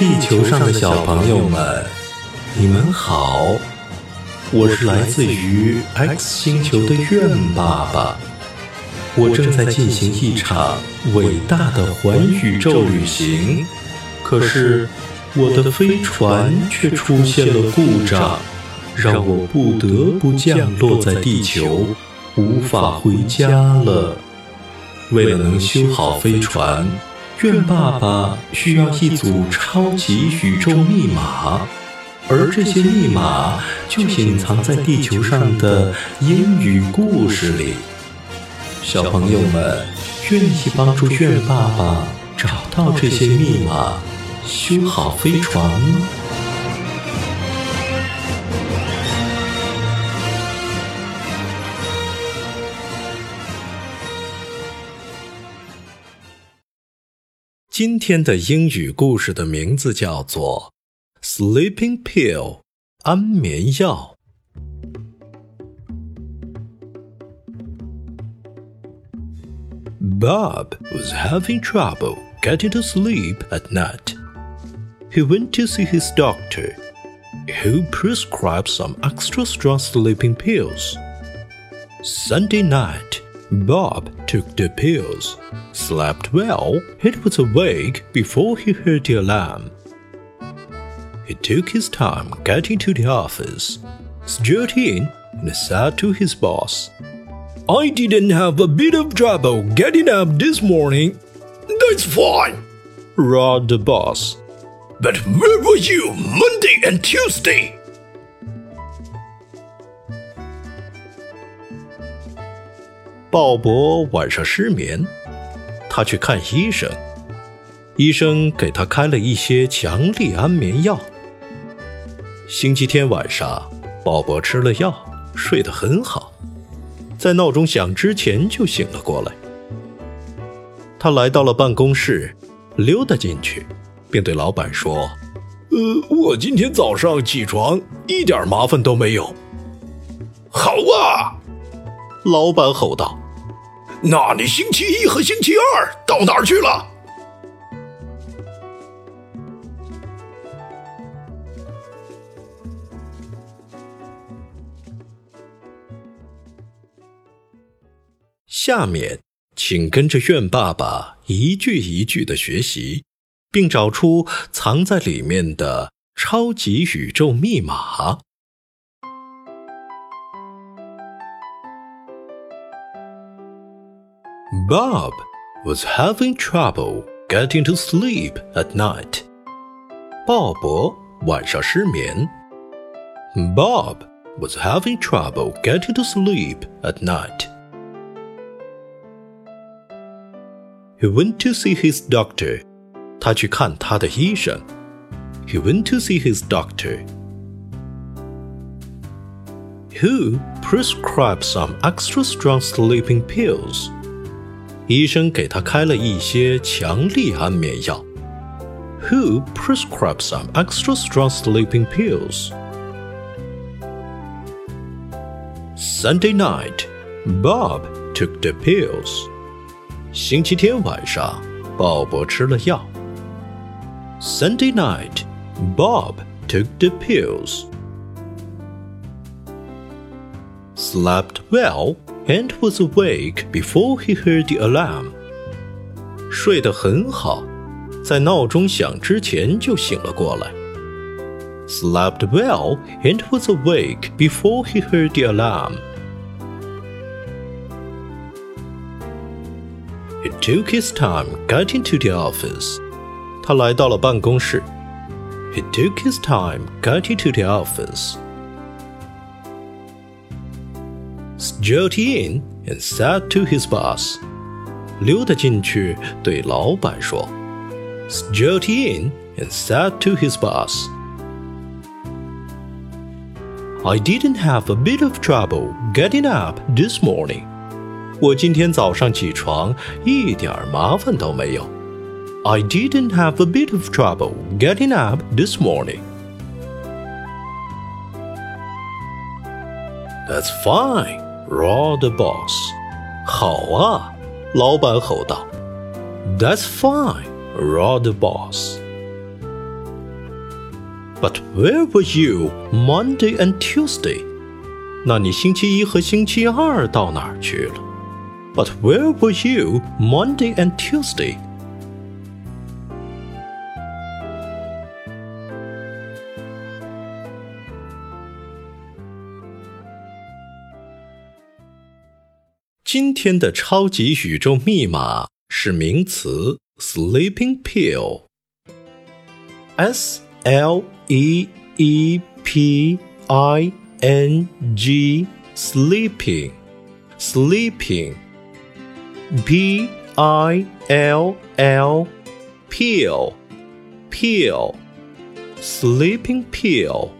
地球上的小朋友们，你们好！我是来自于 X 星球的愿爸爸，我正在进行一场伟大的环宇宙旅行，可是我的飞船却出现了故障，让我不得不降落在地球，无法回家了。为了能修好飞船。愿爸爸需要一组超级宇宙密码，而这些密码就隐藏在地球上的英语故事里。小朋友们愿意帮助愿爸爸找到这些密码，修好飞船吗？今天的英语故事的名字叫做《Sleeping Pill》安眠药。Bob was having trouble getting to sleep at night. He went to see his doctor, who prescribed some extra strong sleeping pills. Sunday night, Bob took the pills, slept well, and was awake before he heard the alarm. He took his time getting to the office, strode in, and said to his boss, I didn't have a bit of trouble getting up this morning. That's fine, roared the boss. But where were you Monday and Tuesday? 鲍勃晚上失眠，他去看医生。医生给他开了一些强力安眠药。星期天晚上，鲍勃吃了药，睡得很好，在闹钟响之前就醒了过来。他来到了办公室，溜达进去，并对老板说：“呃，我今天早上起床一点麻烦都没有。”“好啊！”老板吼道。那你星期一和星期二到哪儿去了？下面，请跟着愿爸爸一句一句的学习，并找出藏在里面的超级宇宙密码。Bob was having trouble getting to sleep at night. 鲍勃晚上失眠。Bob was having trouble getting to sleep at night. He went to see his doctor. 他去看他的医生。He went to see his doctor. Who prescribed some extra strong sleeping pills. 医生给他开了一些强力安眠药。Who prescribed some extra strong sleeping pills? Sunday night, Bob took the pills. 星期天晚上，鲍勃吃了药。Sunday night, Bob took the pills. Slept well and was awake before he heard the alarm. 睡得很好，在闹钟响之前就醒了过来。Slept well and was awake before he heard the alarm. He took his time getting to the office. 他来到了办公室。He took his time getting to the office. strode in and said to his boss. 溜达进去对老板说，strode in and said to his boss. I didn't have a bit of trouble getting up this morning. 我今天早上起床一点麻烦都没有。I didn't have a bit of trouble getting up this morning. That's fine roared the boss. 好啊，老板吼道。That's fine, roared the boss. But where were you Monday and Tuesday? 那你星期一和星期二到哪儿去了？But where were you Monday and Tuesday? 今天的超级宇宙密码是名词 sleeping pill，s l e e p i n g sleeping sleeping p i l l pill pill sleeping pill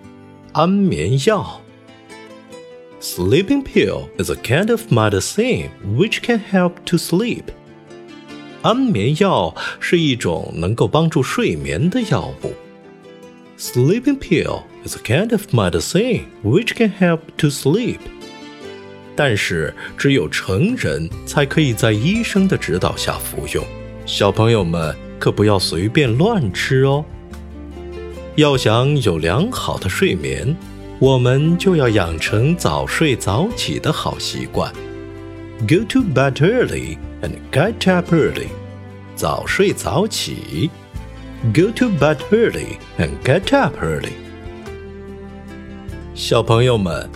安眠药。Sleeping pill is a kind of medicine which can help to sleep. 安眠药是一种能够帮助睡眠的药物。Sleeping pill is a kind of medicine which can help to sleep. 但是只有成人才可以在医生的指导下服用，小朋友们可不要随便乱吃哦。要想有良好的睡眠。我们就要养成早睡早起的好习惯。Go to bed early and get up early。早睡早起。Go to bed early and get up early。小朋友们，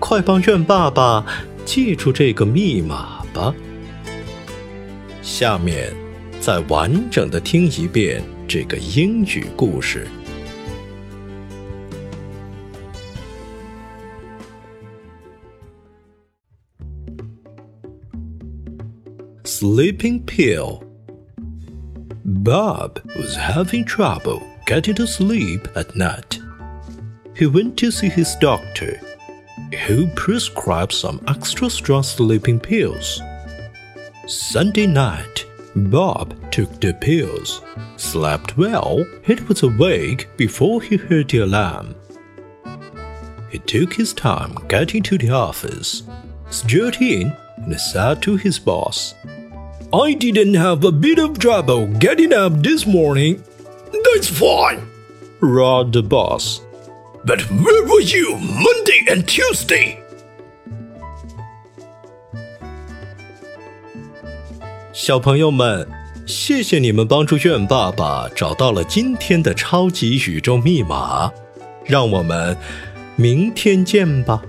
快帮愿爸爸记住这个密码吧。下面再完整的听一遍这个英语故事。Sleeping pill. Bob was having trouble getting to sleep at night. He went to see his doctor, who prescribed some extra strong sleeping pills. Sunday night, Bob took the pills, slept well, and was awake before he heard the alarm. He took his time getting to the office, strolled in, and said to his boss, I didn't have a bit of trouble getting up this morning. That's fine, roared the boss. But where were you Monday and Tuesday? "小朋友们，谢谢你们帮助苑爸爸找到了今天的超级宇宙密码，让我们明天见吧。